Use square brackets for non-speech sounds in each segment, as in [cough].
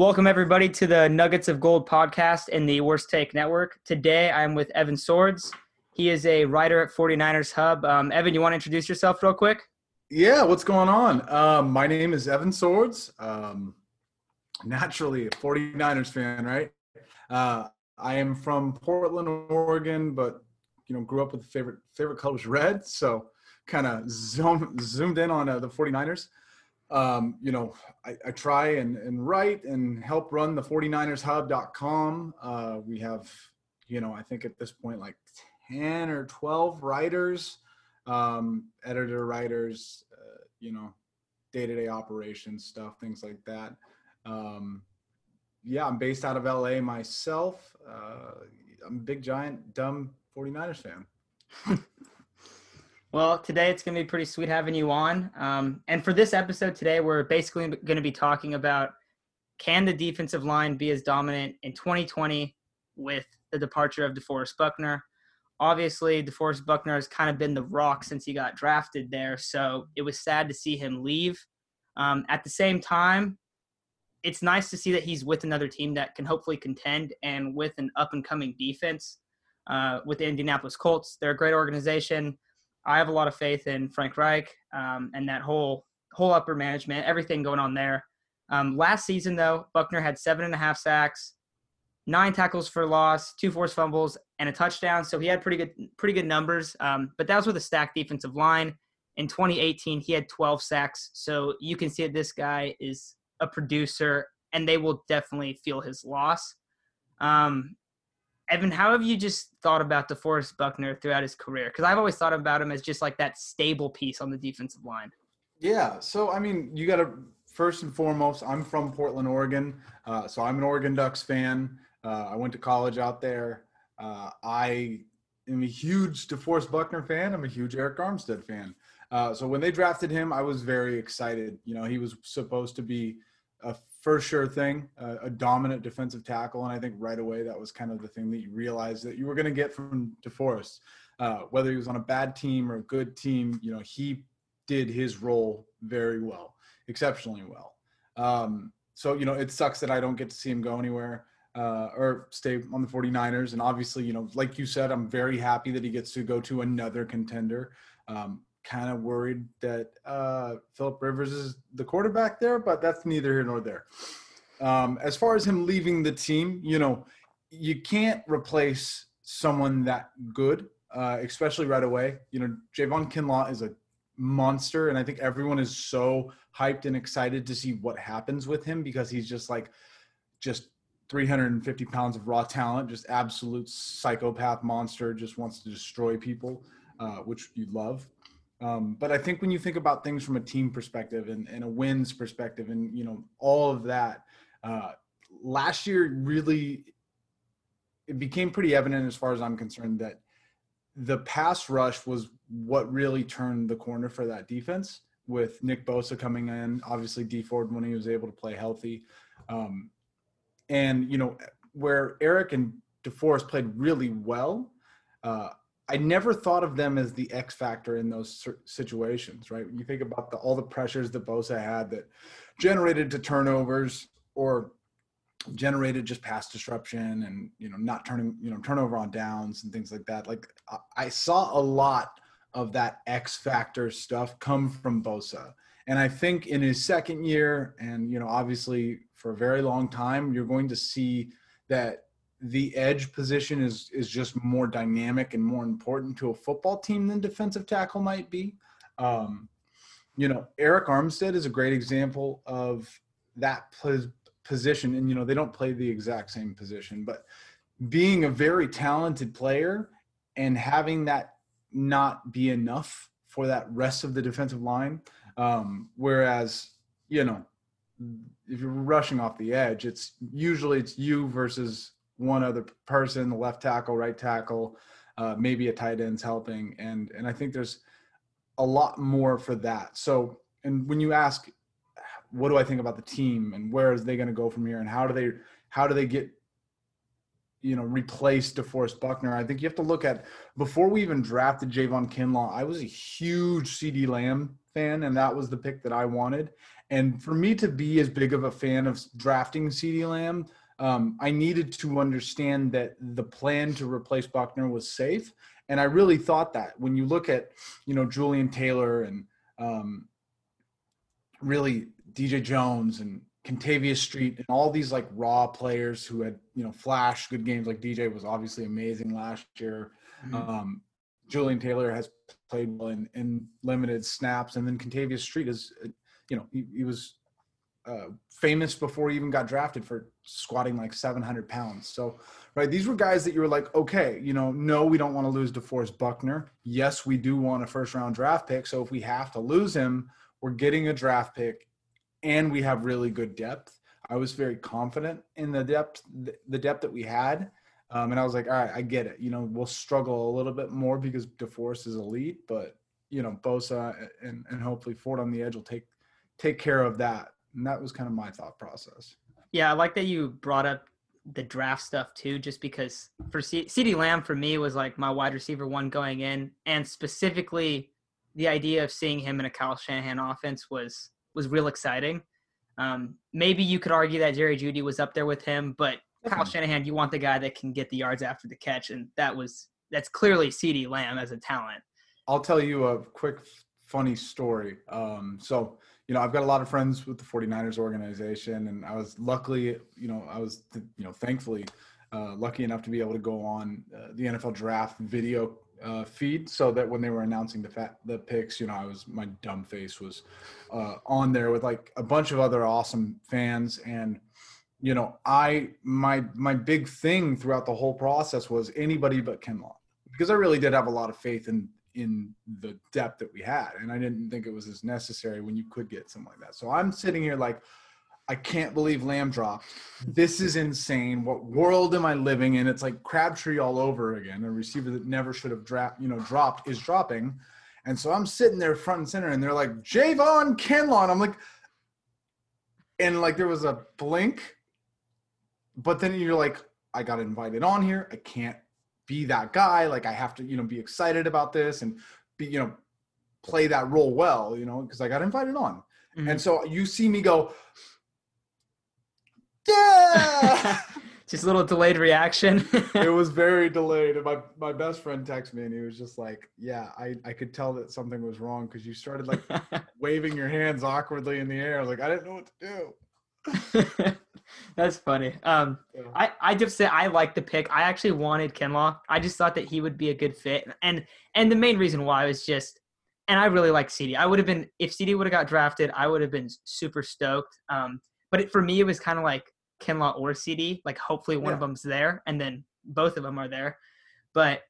Welcome, everybody, to the Nuggets of Gold podcast and the Worst Take Network. Today, I'm with Evan Swords. He is a writer at 49ers Hub. Um, Evan, you want to introduce yourself real quick? Yeah, what's going on? Um, my name is Evan Swords. Um, naturally, a 49ers fan, right? Uh, I am from Portland, Oregon, but you know, grew up with favorite favorite colors red, so kind of zoomed zoomed in on uh, the 49ers um, you know, I, I try and, and, write and help run the 49ershub.com. Uh, we have, you know, I think at this point, like 10 or 12 writers, um, editor writers, uh, you know, day-to-day operations stuff, things like that. Um, yeah, I'm based out of LA myself. Uh, I'm a big, giant, dumb 49ers fan. [laughs] Well, today it's going to be pretty sweet having you on. Um, and for this episode today, we're basically going to be talking about can the defensive line be as dominant in 2020 with the departure of DeForest Buckner? Obviously, DeForest Buckner has kind of been the rock since he got drafted there, so it was sad to see him leave. Um, at the same time, it's nice to see that he's with another team that can hopefully contend and with an up and coming defense. Uh, with the Indianapolis Colts, they're a great organization. I have a lot of faith in Frank Reich um, and that whole whole upper management, everything going on there. Um, last season, though, Buckner had seven and a half sacks, nine tackles for loss, two forced fumbles, and a touchdown. So he had pretty good pretty good numbers. Um, but that was with a stacked defensive line. In 2018, he had 12 sacks. So you can see that this guy is a producer, and they will definitely feel his loss. Um, Evan, how have you just thought about DeForest Buckner throughout his career? Because I've always thought about him as just like that stable piece on the defensive line. Yeah. So, I mean, you got to first and foremost, I'm from Portland, Oregon. Uh, so I'm an Oregon Ducks fan. Uh, I went to college out there. Uh, I am a huge DeForest Buckner fan. I'm a huge Arik Armstead fan. Uh, so when they drafted him, I was very excited. You know, he was supposed to be a for sure thing, uh, a dominant defensive tackle. And I think right away that was kind of the thing that you realized that you were going to get from DeForest. Uh, whether he was on a bad team or a good team, you know, he did his role very well, exceptionally well. Um, so, you know, it sucks that I don't get to see him go anywhere uh, or stay on the 49ers. And obviously, you know, like you said, I'm very happy that he gets to go to another contender. Um, kind of worried that uh, Philip Rivers is the quarterback there, but that's neither here nor there. Um, as far as him leaving the team, you know, you can't replace someone that good, uh, especially right away. You know, Javon Kinlaw is a monster, and I think everyone is so hyped and excited to see what happens with him because he's just like, just 350 pounds of raw talent, just absolute psychopath monster, just wants to destroy people, uh, which you love. Um, but I think when you think about things from a team perspective and, and a wins perspective and, you know, all of that, uh, last year really, it became pretty evident as far as I'm concerned that the pass rush was what really turned the corner for that defense with Nick Bosa coming in, obviously Dee Ford when he was able to play healthy. Um, and, you know, where Arik and DeForest played really well, uh, I never thought of them as the X factor in those situations, right? When You think about the, all the pressures that Bosa had that generated to turnovers or generated just pass disruption and you know not turning you know turnover on downs and things like that. Like I saw a lot of that X factor stuff come from Bosa. And I think in his second year, and you know, obviously for a very long time, you're going to see that the edge position is is just more dynamic and more important to a football team than defensive tackle might be. Um, you know, Arik Armstead is a great example of that position, and you know they don't play the exact same position, but being a very talented player and having that not be enough for that rest of the defensive line. Um, whereas, you know, if you're rushing off the edge, it's usually it's you versus one other person, the left tackle, right tackle, uh, maybe a tight end's helping, and and I think there's a lot more for that. So, and when you ask, what do I think about the team and where is they going to go from here, and how do they how do they get you know, replace DeForest Buckner. I think you have to look at before we even drafted Javon Kinlaw, I was a huge CeeDee Lamb fan, and that was the pick that I wanted. And for me to be as big of a fan of drafting CeeDee Lamb, um, I needed to understand that the plan to replace Buckner was safe. And I really thought that when you look at, you know, Julian Taylor and um, really DJ Jones and Kentavius Street and all these like raw players who had you know flash good games like DJ was obviously amazing last year. Mm-hmm. Um, Julian Taylor has played well in, in, limited snaps, and then Kentavius Street is you know he, he was uh, famous before he even got drafted for squatting like 700 pounds. So right, these were guys that you were like, okay, you know, no, we don't want to lose DeForest Buckner. Yes, we do want a first round draft pick. So if we have to lose him, we're getting a draft pick and we have really good depth. I was very confident in the depth, the depth that we had. Um, and I was like, all right, I get it. You know, we'll struggle a little bit more because DeForest is elite, but you know, Bosa and, and hopefully Ford on the edge will take take care of that. And that was kind of my thought process. Yeah, I like that you brought up the draft stuff too, just because for C- CeeDee Lamb for me was like my wide receiver one going in, and specifically the idea of seeing him in a Kyle Shanahan offense was was real exciting. Um, maybe you could argue that Jerry Jeudy was up there with him, but Kyle Shanahan, you want the guy that can get the yards after the catch, and that was that's clearly CeeDee Lamb as a talent. I'll tell you a quick funny story. Um, so you know, I've got a lot of friends with the 49ers organization, and I was luckily, you know, I was, you know, thankfully uh, lucky enough to be able to go on uh, the NFL draft video uh, feed so that when they were announcing the fat, the picks, you know, I was my dumb face was uh, on there with like a bunch of other awesome fans, and you know, I my my big thing throughout the whole process was anybody but Kinlaw because I really did have a lot of faith in in the depth that we had, and I didn't think it was as necessary when you could get something like that. So I'm sitting here like I can't believe Lamb dropped. This is insane. What world am I living in? It's like Crabtree all over again. A receiver that never should have dropped, you know, dropped is dropping. And so I'm sitting there front and center, and they're like, Javon. And I'm like, and like there was a blink, but then you're like, I got invited on here. I can't be that guy. Like I have to, you know, be excited about this and be, you know, play that role well, you know, because I got invited on. Mm-hmm. And so you see me go, [laughs] yeah. just a little delayed reaction. it was [laughs] very delayed. And my, my best friend texted me and he was just like, Yeah, I, I could tell that something was wrong because you started like [laughs] waving your hands awkwardly in the air. I was like, I didn't know what to do. That's funny. Um, yeah. I I just say I like the pick. I actually wanted Kinlaw. I just thought that he would be a good fit, and and the main reason why was just, and I really like CeeDee. I would have been if CeeDee would have got drafted, I would have been super stoked. Um, but it, for me, it was kind of like Kinlaw or CeeDee. Like hopefully one yeah. of them's there, and then both of them are there. But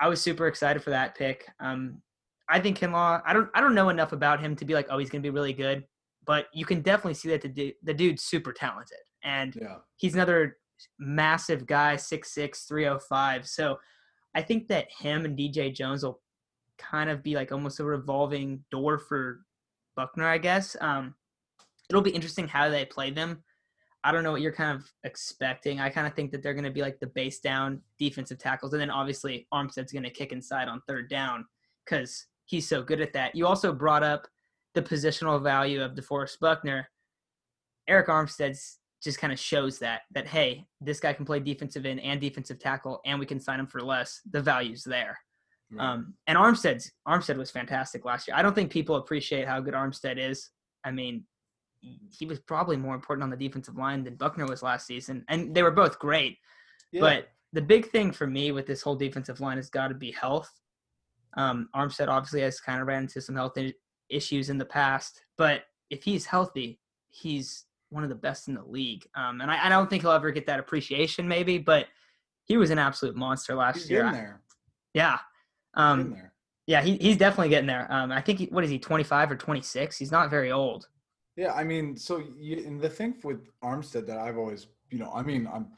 I was super excited for that pick. Um, I think Kinlaw. I don't. I don't know enough about him to be like, oh, he's gonna be really good. But you can definitely see that the the dude's super talented, and yeah. he's another massive guy, 6'6", 305. So I think that him and DJ Jones will kind of be like almost a revolving door for Buckner, I guess. Um, it'll be interesting how they play them. I don't know what you're kind of expecting. I kind of think that they're going to be like the base down defensive tackles, and then obviously Armstead's going to kick inside on third down because he's so good at that. You also brought up the positional value of DeForest Buckner. Arik Armstead's just kind of shows that that hey, this guy can play defensive end and defensive tackle, and we can sign him for less. The value's there. Right. Um, and Armstead's Armstead was fantastic last year. I don't think people appreciate how good Armstead is. I mean, he was probably more important on the defensive line than Buckner was last season, and they were both great. Yeah. But the big thing for me with this whole defensive line has got to be health. Um, Armstead obviously has kind of ran into some health issues in the past, but if he's healthy, he's one of the best in the league. Um, and I, I, don't think he'll ever get that appreciation, maybe, but he was an absolute monster last he's year. Getting there. Yeah. Um, there. Yeah, he, he's definitely getting there. Um, I think he, what is he, 25 or 26? He's not very old. Yeah, I mean, so you, and the thing with Armstead that I've always, you know, I mean, I'm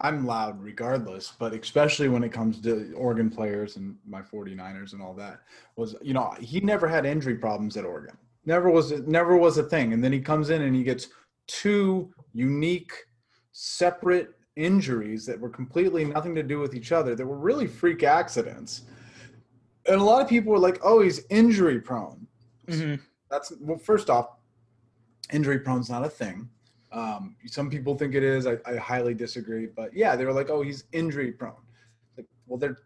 I'm loud regardless, but especially when it comes to Oregon players and my 49ers and all that was, you know, he never had injury problems at Oregon. Never was never was a thing. And then he comes in and he gets two unique, separate injuries that were completely nothing to do with each other that were really freak accidents. And a lot of people were like, "Oh, he's injury prone." hmm That's well. First off, injury prone is not a thing. Um, some people think it is. I, I highly disagree. But yeah, they were like, "Oh, he's injury prone." Like, well, they're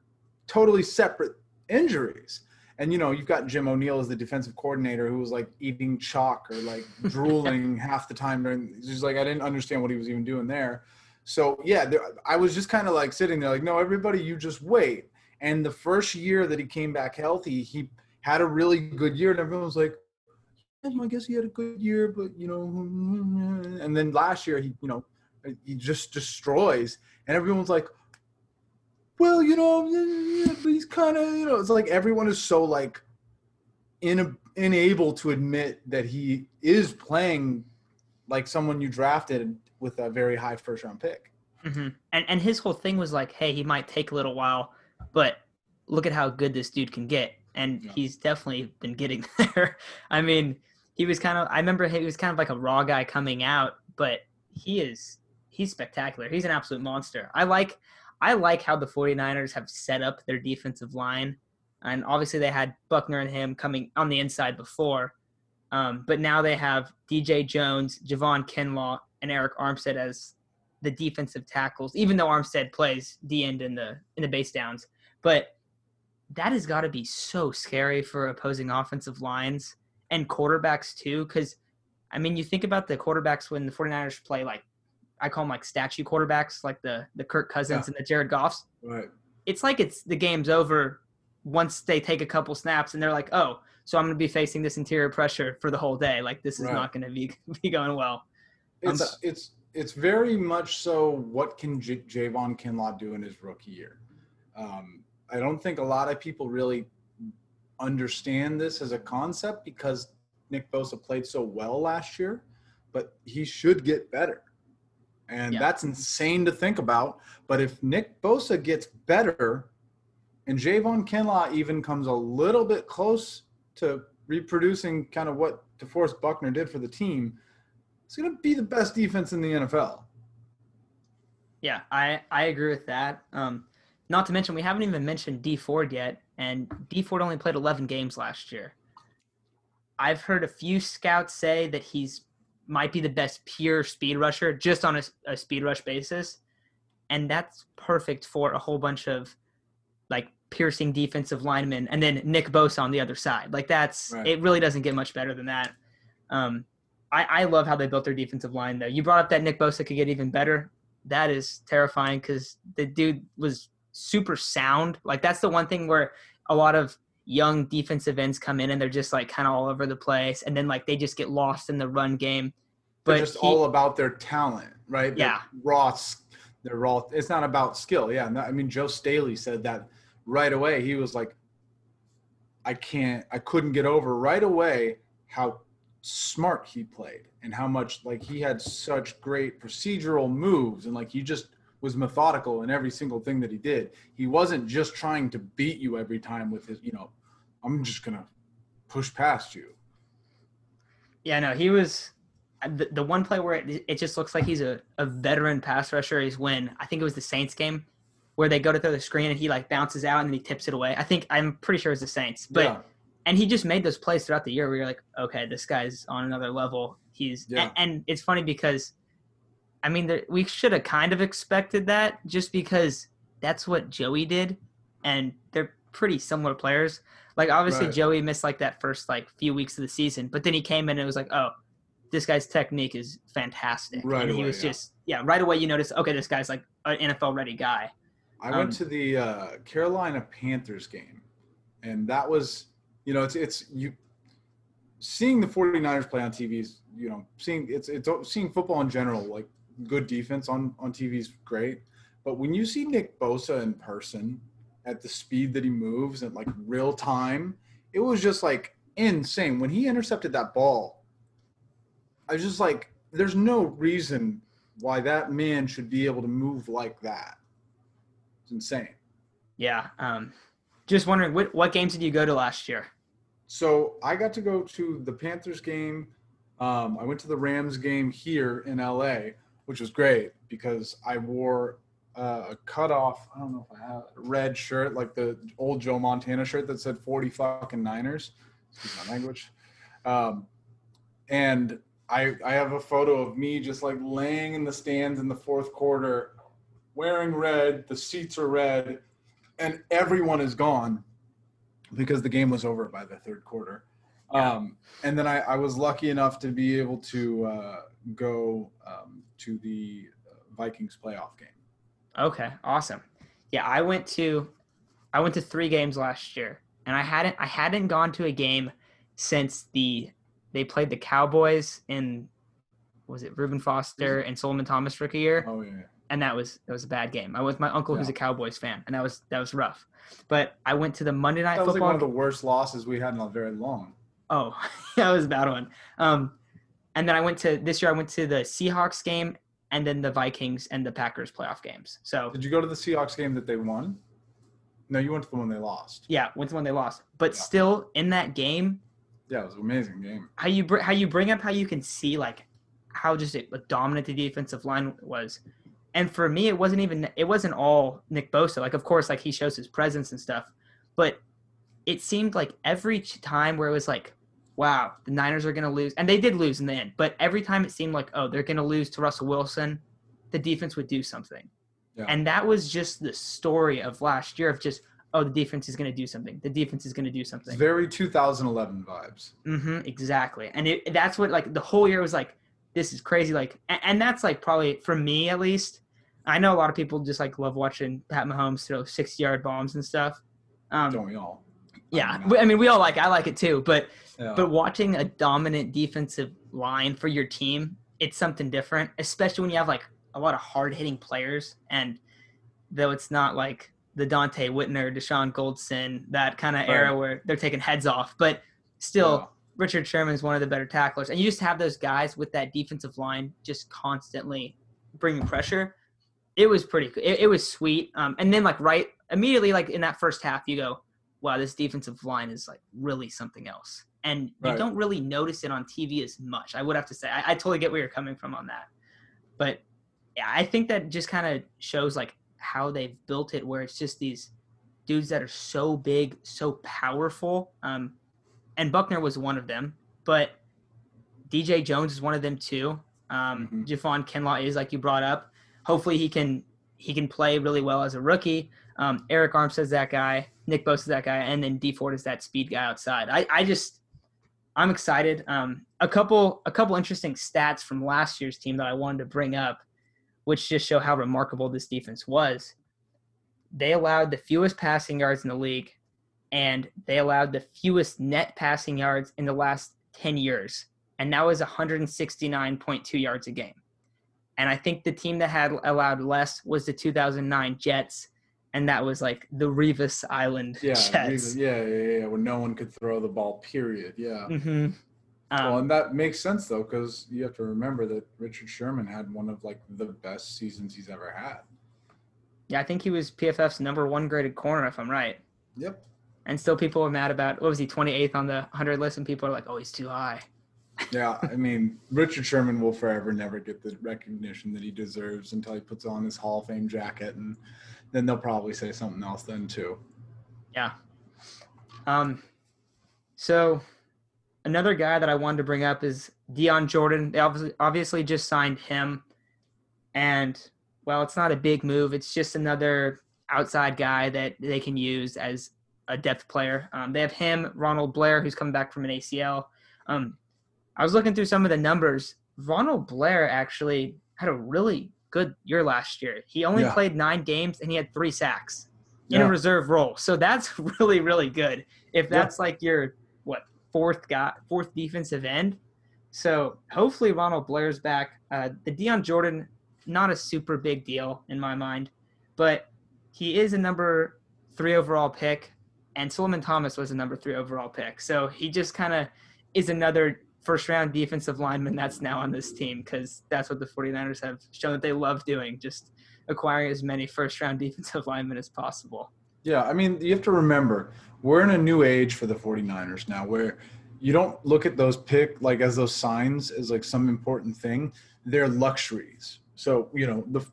totally separate injuries. And you know, you've got Jim O'Neil as the defensive coordinator who was like eating chalk or like [laughs] drooling half the time during. Just like I didn't understand what he was even doing there. So yeah, there, I was just kind of like sitting there, like, no, everybody, you just wait. And the first year that he came back healthy, he had a really good year, and everyone was like, "Yeah, I guess he had a good year, but you know. [laughs] And then last year, he, you know, he just destroys, and everyone's like, well, you know, he's kind of, you know, it's like everyone is so like in, unable to admit that he is playing like someone you drafted with a very high first round pick. hmm And and his whole thing was like, hey, he might take a little while, but look at how good this dude can get, and Yeah. he's definitely been getting [laughs] there. I mean, he was kind of. I remember he was kind of like a raw guy coming out, but he is he's spectacular. He's an absolute monster. I like I like how the 49ers have set up their defensive line. And obviously they had Buckner and him coming on the inside before. Um, but now they have DJ Jones, Javon Kinlaw, and Arik Armstead as the defensive tackles, even though Armstead plays D end in the in the base downs. But that has got to be so scary for opposing offensive lines and quarterbacks too. Cause I mean, you think about the quarterbacks when the 49ers play like I call them like statue quarterbacks, like the the Kirk Cousins Yeah. and the Jared Goffs. Right. It's like it's the game's over once they take a couple snaps and they're like, oh, so I'm going to be facing this interior pressure for the whole day. Like this is Right. not going to be [laughs] be going well. Um, It's but- it's it's very much so. What can J- Javon Kinlaw do in his rookie year? Um, I don't think a lot of people really understand this as a concept because Nick Bosa played so well last year, but he should get better, and Yeah. that's insane to think about. But if Nick Bosa gets better, and Javon Kinlaw even comes a little bit close to reproducing kind of what DeForest Buckner did for the team, it's going to be the best defense in the NFL. Yeah, I I agree with that. Um, not to mention we haven't even mentioned Dee Ford yet, and Dee Ford only played 11 games last year. I've heard a few scouts say that he's might be the best pure speed rusher just on a, a speed rush basis, and that's perfect for a whole bunch of like piercing defensive linemen, and then Nick Bosa on the other side. Like that's Right. it. Really doesn't get much better than that. Um, I, I love how they built their defensive line though. You brought up that Nick Bosa could get even better that is terrifying because the dude was super sound. Like that's the one thing where a lot of young defensive ends come in and they're just like kind of all over the place, and then like they just get lost in the run game. But just he- all about their talent, right? Yeah. raw. They're raw. It's not about skill. Yeah. no, I mean, Joe Staley said that right away. He was like, I can't, I couldn't get over right away how smart he played and how much like he had such great procedural moves and like he just was methodical in every single thing that he did. He wasn't just trying to beat you every time with his, you know, I'm just going to push past you. yeah, no, he was the, the one play where it, it just looks like he's a, a veteran pass rusher is when I think it was the Saints game where they go to throw the screen and he like bounces out and then he tips it away. I think I'm pretty sure it was the Saints, but yeah. and he just made those plays throughout the year where you're like, okay, this guy's on another level. He's Yeah. and, and it's funny because, I mean, there, we should have kind of expected that just because that's what Joey did, and they're pretty similar players. Like obviously Right. Joey missed like that first like few weeks of the season, but then he came in and it was like, oh, this guy's technique is fantastic. Right and he away, was yeah. just yeah, right away you notice, okay, this guy's like an NFL ready guy. I Um, went to the uh, Carolina Panthers game, and that was, you know, it's it's you seeing the 49ers play on TV is, you know, seeing it's it's seeing football in general, like good defense on on TV is great, but when you see Nick Bosa in person at the speed that he moves and like real time, it was just like insane. When he intercepted that ball, I was just like, there's no reason why that man should be able to move like that. It's insane. Yeah. Um, just wondering what what games did you go to last year? So I got to go to the Panthers game. Um, I went to the Rams game here in LA, which was great because I wore uh, a cutoff. I don't know if I have a red shirt, like the old Joe Montana shirt that said 40 fucking Niners. Excuse my language. Um, and I, I have a photo of me just like laying in the stands in the fourth quarter, wearing red. The seats are red, and everyone is gone because the game was over by the third quarter. Um, and then I, I was lucky enough to be able to uh, go um, to the Vikings playoff game. Okay, awesome. Yeah, I went to I went to three games last year, and I hadn't I hadn't gone to a game since the they played the Cowboys in was it Reuben Foster and Solomon Thomas rookie year, Oh yeah, and that was that was a bad game. I was with my uncle who's a Cowboys fan, and that was that was rough. But I went to the Monday night that was like one of the worst losses we had in a very long. Oh, [laughs] that was a bad one. Um, and then I went to this year. I went to the Seahawks game, and then the Vikings and the Packers playoff games. So Did you go to the Seahawks game that they won? No, you went to the one they lost. yeah, went to the one they lost. But Yeah. still, in that game, Yeah, it was an amazing game. how you br- how you bring up how you can see like how just a, dominant the defensive line was. And for me, it wasn't even it wasn't all Nick Bosa. Like, of course, like he shows his presence and stuff, but it seemed like every time where it was like, wow, the Niners are gonna lose, and they did lose in the end. But every time it seemed like, oh, they're gonna lose to Russell Wilson, the defense would do something. Yeah. And that was just the story of last year of just, oh, the defense is gonna do something. The defense is gonna do something. Very 2011 vibes. Mm-hmm, exactly. And it, that's what like the whole year was like, this is crazy. Like, and, and that's like probably for me at least. I know a lot of people just like love watching Pat Mahomes throw sixty yard bombs and stuff. Um, Don't we all? yeah, I we- I mean we all like. I like it too. But Yeah. but watching a dominant defensive line for your team, it's something different. Especially when you have like a lot of hard hitting players, and though it's not like the Donte Whitner, Dashon Goldson, that kind of Right. era where they're taking heads off, but still. Yeah. Richard Sherman is one of the better tacklers, and you just have those guys with that defensive line just constantly bringing pressure. It was pretty. It, it was sweet. Um, and then like right immediately, like in that first half, you go, "Wow, this defensive line is like really something else." And you don't really notice it on TV as much. I would have to say. I, I totally get where you're coming from on that, but yeah, I think that just kind of shows like how they've built it, where it's just these dudes that are so big, so powerful. Um, and Buckner was one of them, but DJ Jones is one of them too. Um, Mhm. Javon Kinlaw is like you brought up. Hopefully he can he can play really well as a rookie. Um, Arik Armstead's that guy. Nick Bosa is that guy, and then Dee Ford is that speed guy outside. I, I just I'm excited. Um, a couple a couple interesting stats from last year's team that I wanted to bring up, which just show how remarkable this defense was. They allowed the fewest passing yards in the league, and they allowed the fewest net passing yards in the last 10 years, and that was 169.2 yards a game. And I think the team that had allowed less was the 2009 Jets, and that was like the Revis Island Yeah, [laughs] Jets. yeah, yeah, yeah, where no one could throw the ball. Period. Yeah. Mm-hmm. Hmm well, Um, and that makes sense though, because you have to remember that Richard Sherman had one of like the best seasons he's ever had. yeah, I think he was PFF's number one graded corner, if I'm right. Yep. And still, people are mad about what was he 28th on the 100 list, and people are like, "Oh, he's too high." [laughs] Yeah, I mean, Richard Sherman will forever never get the recognition that he deserves until he puts on his Hall of Fame jacket, and then they'll probably say something else then too. Yeah. Um, so another guy that I wanted to bring up is Dion Jordan. They obviously obviously just signed him, and well, it's not a big move. It's just another outside guy that they can use as a depth player. Um, they have him, Ronald Blair, who's coming back from an ACL. Um, I was looking through some of the numbers. Ronald Blair actually had a really good year last year. He only Yeah. played nine games and he had three sacks in Yeah. a reserve role. So that's [laughs] really, really good. If Yeah. that's like your fourth guy, fourth defensive end. So hopefully Ronald Blair's back. Uh, the Dion Jordan, not a super big deal in my mind, but he is a number three overall pick, and Solomon Thomas was a number three overall pick. So he just kind of is another first round defensive lineman that's now on this team because that's what the 49ers have shown that they love doing, just acquiring as many first round [laughs] defensive linemen as possible. Yeah, I mean, you have to remember, we're in a new age for the 49ers now where you don't look at those pick like as those signs as like some important thing. They're luxuries. So you know the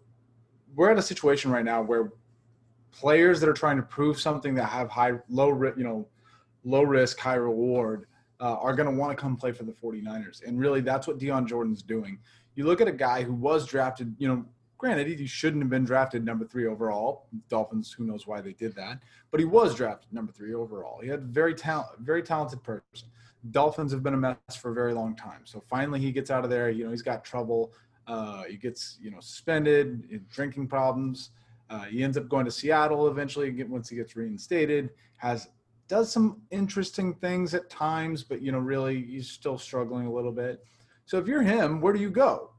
we're at a situation right now where players that are trying to prove something that have high low you know low risk high reward uh, are going to want to come play for the 49ers and really that's what Dion Jordan's doing you look at a guy who was drafted you know granted he shouldn't have been drafted number three overall. Dolphins who knows why they did that. But he was drafted number three overall. He had very talent very talented person. Dolphins have been a mess for a very long time. So finally he gets out of there. You know he's got trouble. Uh, he gets you know suspended drinking problems. Uh, he ends up going to Seattle eventually once he gets reinstated. Has does some interesting things at times, but you know, really, he's still struggling a little bit. So if you're him, where do you go?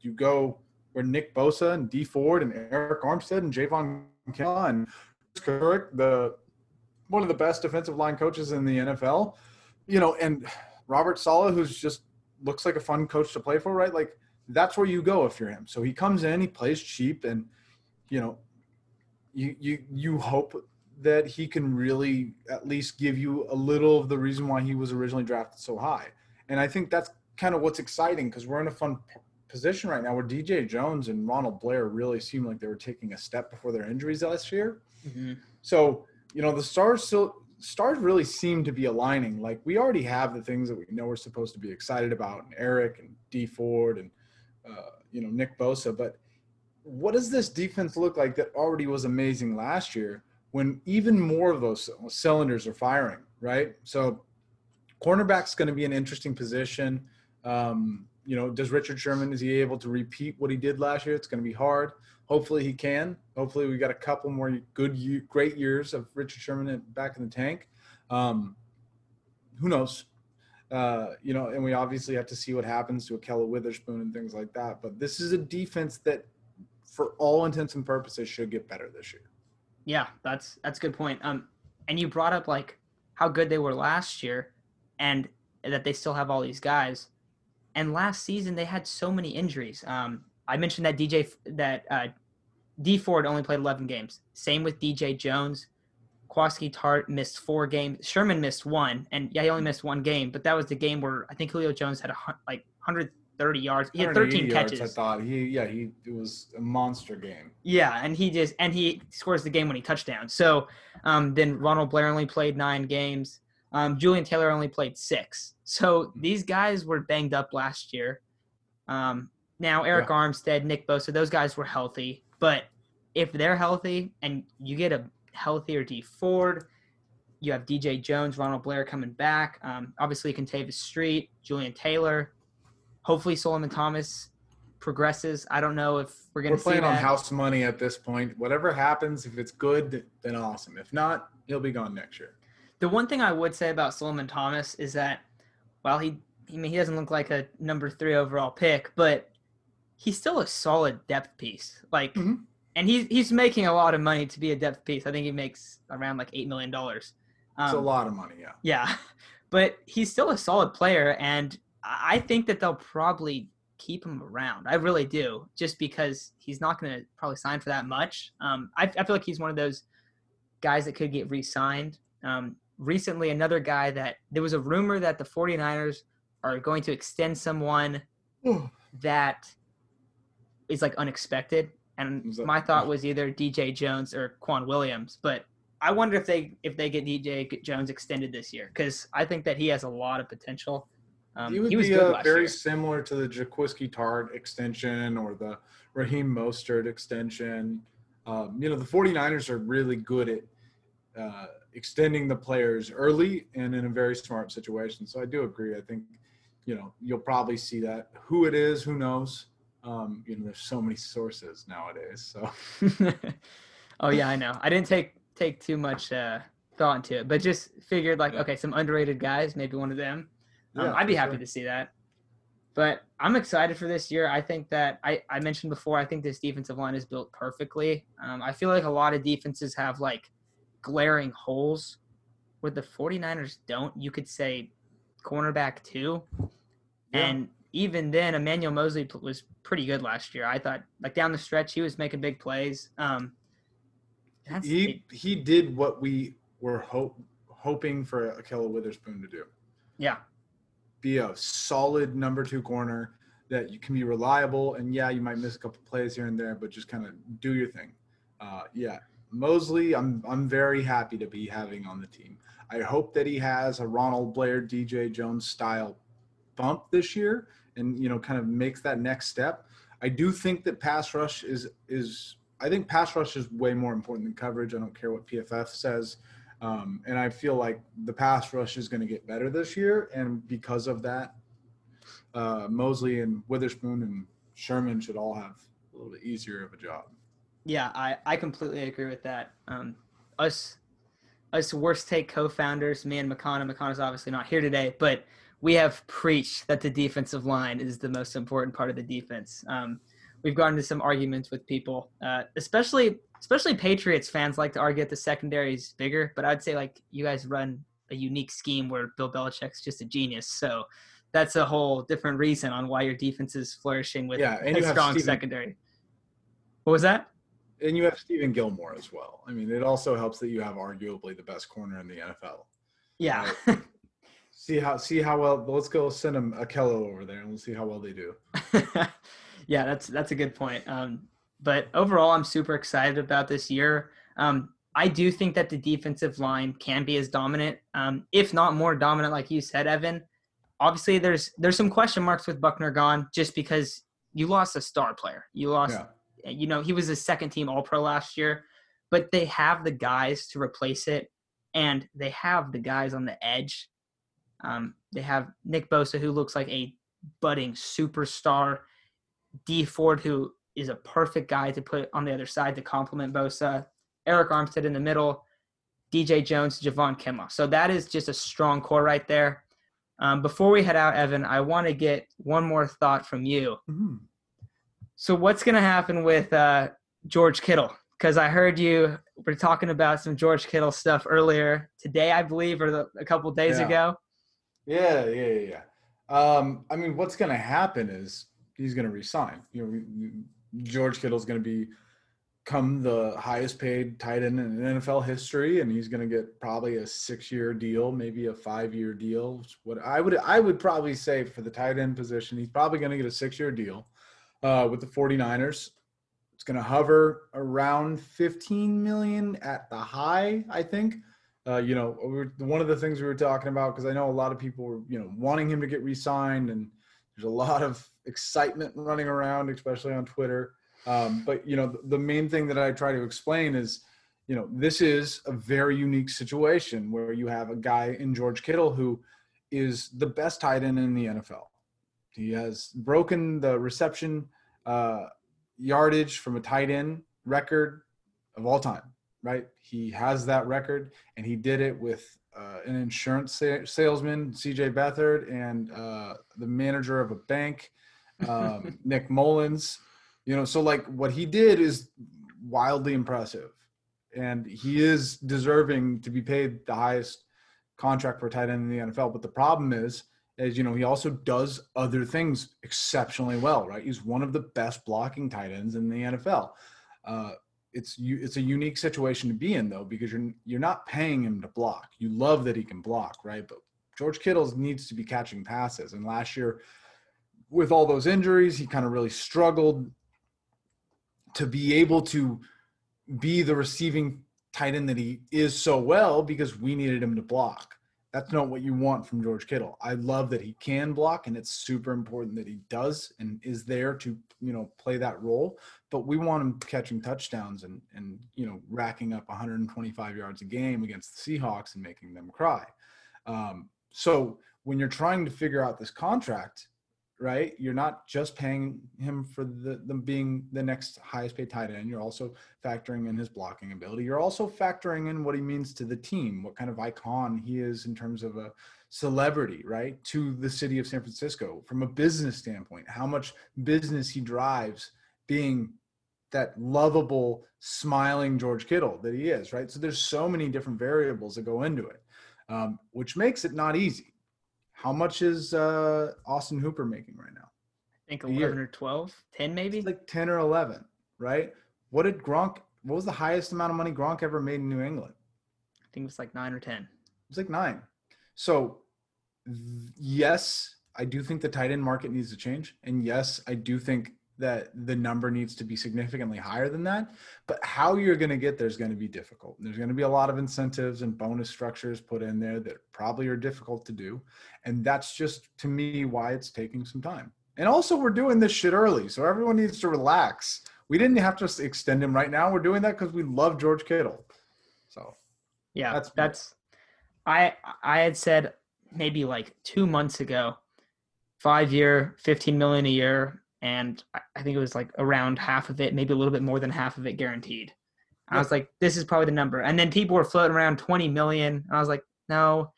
You go where Nick Bosa and Dee Ford and Arik Armstead and Javon Kinlaw and Kirk, the one of the best defensive line coaches in the NFL, you know, and Robert Saleh, who's just looks like a fun coach to play for, right? Like that's where you go if you're him. So he comes in, he plays cheap, and you know, you you you hope that he can really at least give you a little of the reason why he was originally drafted so high. And I think that's kind of what's exciting because we're in a fun position right now where DJ Jones and Ronald Blair really seem like they were taking a step before their injuries last year. Mm-hmm. So, you know, the stars still stars really seem to be aligning. Like we already have the things that we know we're supposed to be excited about, and Arik and Dee Ford and uh, you know Nick Bosa, but what does this defense look like that already was amazing last year when even more of those cylinders are firing, right? So, cornerback's going to be an interesting position. Um, you know, does Richard Sherman is he able to repeat what he did last year? It's going to be hard. Hopefully he can. Hopefully we got a couple more good, great years of Richard Sherman back in the tank. Um, who knows? Uh, you know, and we obviously have to see what happens to Ahkello Witherspoon and things like that. But this is a defense that for all intents and purposes should get better this year. Yeah, that's that's a good point. Um, and you brought up like how good they were last year, and that they still have all these guys. And last season they had so many injuries. Um, I mentioned that DJ that uh, Dee Ford only played 11 games. Same with DJ Jones. Jaquiski Tartt missed four games. Sherman missed one, and yeah, he only missed one game. But that was the game where I think Julio Jones had a like 130 yards. He had 13 catches. Yards, I thought he, yeah, he it was a monster game. Yeah, and he just and he scores the game when he touchdown. So um, then Ronald Blair only played nine games. Um, Julian Taylor only played six. So these guys were banged up last year. Um, now Arik yeah. Armstead, Nick Bosa, those guys were healthy. But if they're healthy and you get a healthier Dee Ford, you have DJ Jones, Ronald Blair coming back. Um, obviously, Kentavius Street, Julian Taylor hopefully Solomon Thomas progresses. I don't know if we're going to. We're playing on house money at this point. Whatever happens, if it's good, then awesome. If not, he'll be gone next year. The one thing I would say about Solomon Thomas is that while he, I mean, he doesn't look like a number three overall pick, but he's still a solid depth piece. Like, mm-hmm. and he's he's making a lot of money to be a depth piece. I think he makes around like eight million dollars. Um, it's a um, lot of money, yeah. Yeah, [laughs] but he's still a solid player, and I think that they'll probably keep him around. I really do, just because he's not going to probably sign for that much. Um, I, I, feel like he's one of those guys that could get re-signed. Um, recently, another guy that there was a rumor that the 49ers are going to extend someone that is like unexpected. And my thought was either DJ Jones or K'Waun Williams, but I wonder if they if they get DJ Jones extended this year because I think that he has a lot of potential. Um, he would he be uh, very year. similar to the Jaquiski Tartt extension or the Raheem Mostert extension. Um, you know, the 49ers are really good at uh, extending the players early and in a very smart situation. So I do agree. I think, you know, you'll probably see that. Who it is, who knows? Um, you know, there's so many sources nowadays. So. [laughs] oh yeah, I know. I didn't take take too much uh, thought into it, but just figured like, yeah. okay, some underrated guys, maybe one of them. Um, yeah, I'd be happy sure. to see that. But I'm excited for this year. I think that I, I mentioned before, I think this defensive line is built perfectly. Um, I feel like a lot of defenses have like glaring holes where the 49ers don't. You could say cornerback too. Yeah. And even then, Emmanuel Moseley was pretty good last year. I thought, like down the stretch, he was making big plays. Um, he he did what we were hope, hoping for Ahkello Witherspoon to do. Yeah, be a solid number two corner that you can be reliable. And yeah, you might miss a couple plays here and there, but just kind of do your thing. Uh, yeah, Moseley, I'm I'm very happy to be having on the team. I hope that he has a Ronald Blair, DJ Jones style bump this year, and you know, kind of makes that next step. I do think that pass rush is is I think pass rush is way more important than coverage. I don't care what PFF says. Um, and I feel like the pass rush is going to get better this year. And because of that, uh, Moseley and Witherspoon and Sherman should all have a little bit easier of a job. Yeah, I, I completely agree with that. Um, us us worst take co-founders, me and McConna. McConna's obviously not here today, but we have preached that the defensive line is the most important part of the defense. Um, we've gotten into some arguments with people, uh, especially especially Patriots fans like to argue that the secondary is bigger, but I'd say like you guys run a unique scheme where Bill Belichick's just a genius. So that's a whole different reason on why your defense is flourishing with yeah, a strong Steven- secondary. What was that? And you have Stephon Gilmore as well. I mean, it also helps that you have arguably the best corner in the NFL. Yeah. See how see how well. Let's go send him Ahkello over there, and we'll see how well they do. [laughs] yeah, that's that's a good point. Um, but overall, I'm super excited about this year. Um, I do think that the defensive line can be as dominant, um, if not more dominant, like you said, Evan. Obviously, there's there's some question marks with Buckner gone, just because you lost a star player. You lost, Yeah. You know, he was a second team All Pro last year, but they have the guys to replace it, and they have the guys on the edge. Um, they have Nick Bosa, who looks like a budding superstar. Dee Ford, who is a perfect guy to put on the other side to complement Bosa. Arik Armstead in the middle. DJ Jones, Javon Kimma. So that is just a strong core right there. Um, before we head out, Evan, I want to get one more thought from you. Mhm. So what's going to happen with uh, George Kittle? Because I heard you were talking about some George Kittle stuff earlier today, I believe, or the, a couple days Yeah. ago. Yeah, yeah, yeah, yeah. Um, I mean, what's going to happen is he's going to resign. You know, we- we- George Kittle's going to be come the highest paid tight end in NFL history, and he's going to get probably a six-year deal, maybe a five-year deal. What I would I would probably say for the tight end position, he's probably going to get a six-year deal uh, with the 49ers. It's going to hover around 15 million at the high, I think. Uh, you know, one of the things we were talking about because I know a lot of people were, you know, wanting him to get re-signed, and there's a lot of excitement running around, especially on Twitter. Um, but you know, the, main thing that I try to explain is, you know, this is a very unique situation where you have a guy in George Kittle who is the best tight end in the NFL. He has broken the reception uh, yardage from a tight end record of all time right? He has that record, and he did it with uh, an insurance sa- salesman, CJ Beathard, and uh, the manager of a bank, um, [laughs] Nick Mullens. You know, so like what he did is wildly impressive, and he is deserving to be paid the highest contract for a tight end in the NFL. But the problem is, is you know, he also does other things exceptionally well, right? He's one of the best blocking tight ends in the NFL. Uh, it's you it's a unique situation to be in though because you're you're not paying him to block. You love that he can block, right? But George Kittle needs to be catching passes, and last year with all those injuries, he kind of really struggled to be able to be the receiving tight end that he is so well because we needed him to block. That's not what you want from George Kittle. I love that he can block, and it's super important that he does and is there to you know play that role. But we want him catching touchdowns and and you know racking up 125 yards a game against the Seahawks and making them cry. Um, so when you're trying to figure out this contract, right? You're not just paying him for the them being the next highest paid tight end. You're also factoring in his blocking ability. You're also factoring in what he means to the team, what kind of icon he is in terms of a celebrity, right? To the city of San Francisco from a business standpoint, how much business he drives being that lovable, smiling George Kittle that he is, right? So there's so many different variables that go into it, um, which makes it not easy. How much is uh, Austin Hooper making right now? I think A year. 11 or 12, 10 maybe. It's like 10 or 11, right? What did Gronk, what was the highest amount of money Gronk ever made in New England? I think it was like nine or 10. It was like nine. So, th- yes, I do think the tight end market needs to change. And yes, I do think that the number needs to be significantly higher than that. But how you're going to get there is going to be difficult. There's going to be a lot of incentives and bonus structures put in there that probably are difficult to do. And that's just to me why it's taking some time. And also, we're doing this shit early. So everyone needs to relax. We didn't have to extend him right now. We're doing that because we love George Kittle. So, yeah, that's, that's, I, I had said maybe like two months ago, five year, 15 million a year and I think it was like around half of it, maybe a little bit more than half of it guaranteed. I was like, this is probably the number. And then people were floating around 20 million. And I was like, no.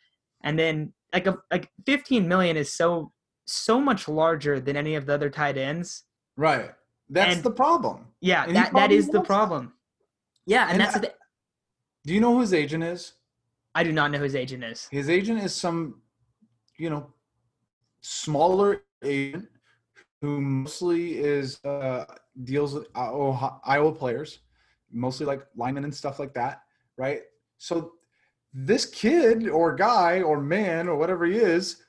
And then like a, like 15 million is so so much larger than any of the other tight ends. Right. That's and, the problem. Yeah, and that that is the problem. Yeah, and, and that's I, the, Do you know who his agent is? I do not know who his agent is. His agent is some, you know, smaller agent who mostly is uh, deals with Iowa players, mostly like linemen and stuff like that, right? So this kid or guy or man or whatever he is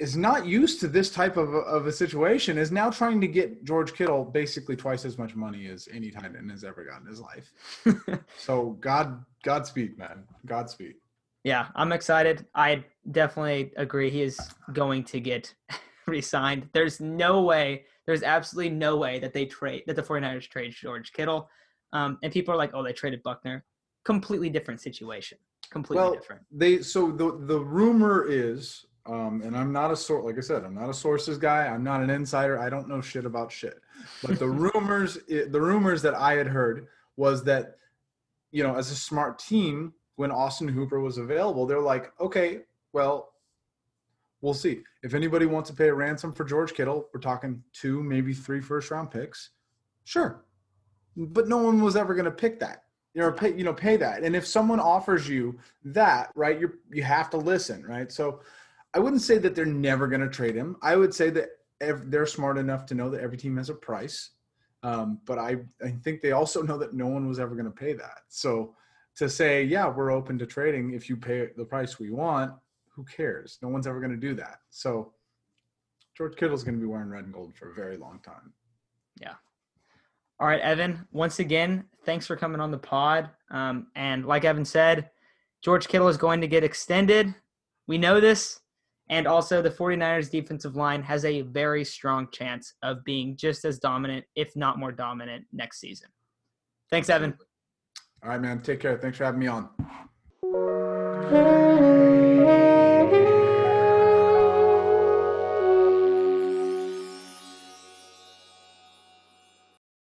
is not used to this type of a, of a situation is now trying to get George Kittle basically twice as much money as any tight end has ever gotten in his life. [laughs] so God Godspeed, man. Godspeed. Yeah, I'm excited. I definitely agree he is going to get resigned. There's no way, there's absolutely no way that they trade, that the 49ers trade George Kittle. Um, and people are like, oh, they traded Buckner. Completely different situation. Completely well, different. They so the the rumor is, um, and I'm not a sort like I said, I'm not a sources guy. I'm not an insider. I don't know shit about shit. But the [laughs] rumors, the rumors that I had heard was that, you know, as a smart team, when Austin Hooper was available, they're like, okay, well, we'll see. If anybody wants to pay a ransom for George Kittle, we're talking two, maybe three first round picks. Sure. But no one was ever going to pick that. You know, pay, you know, pay that. And if someone offers you that, right, you you have to listen, right? So I wouldn't say that they're never going to trade him. I would say that they're smart enough to know that every team has a price. Um, but I, I think they also know that no one was ever going to pay that. So to say, yeah, we're open to trading if you pay the price we want, who cares? No one's ever going to do that. So George Kittle's going to be wearing red and gold for a very long time. Yeah. All right, Evan, once again, thanks for coming on the pod. Um, and like Evan said, George Kittle is going to get extended. We know this. And also, the 49ers defensive line has a very strong chance of being just as dominant, if not more dominant, next season. Thanks, Evan. All right, man. Take care. Thanks for having me on.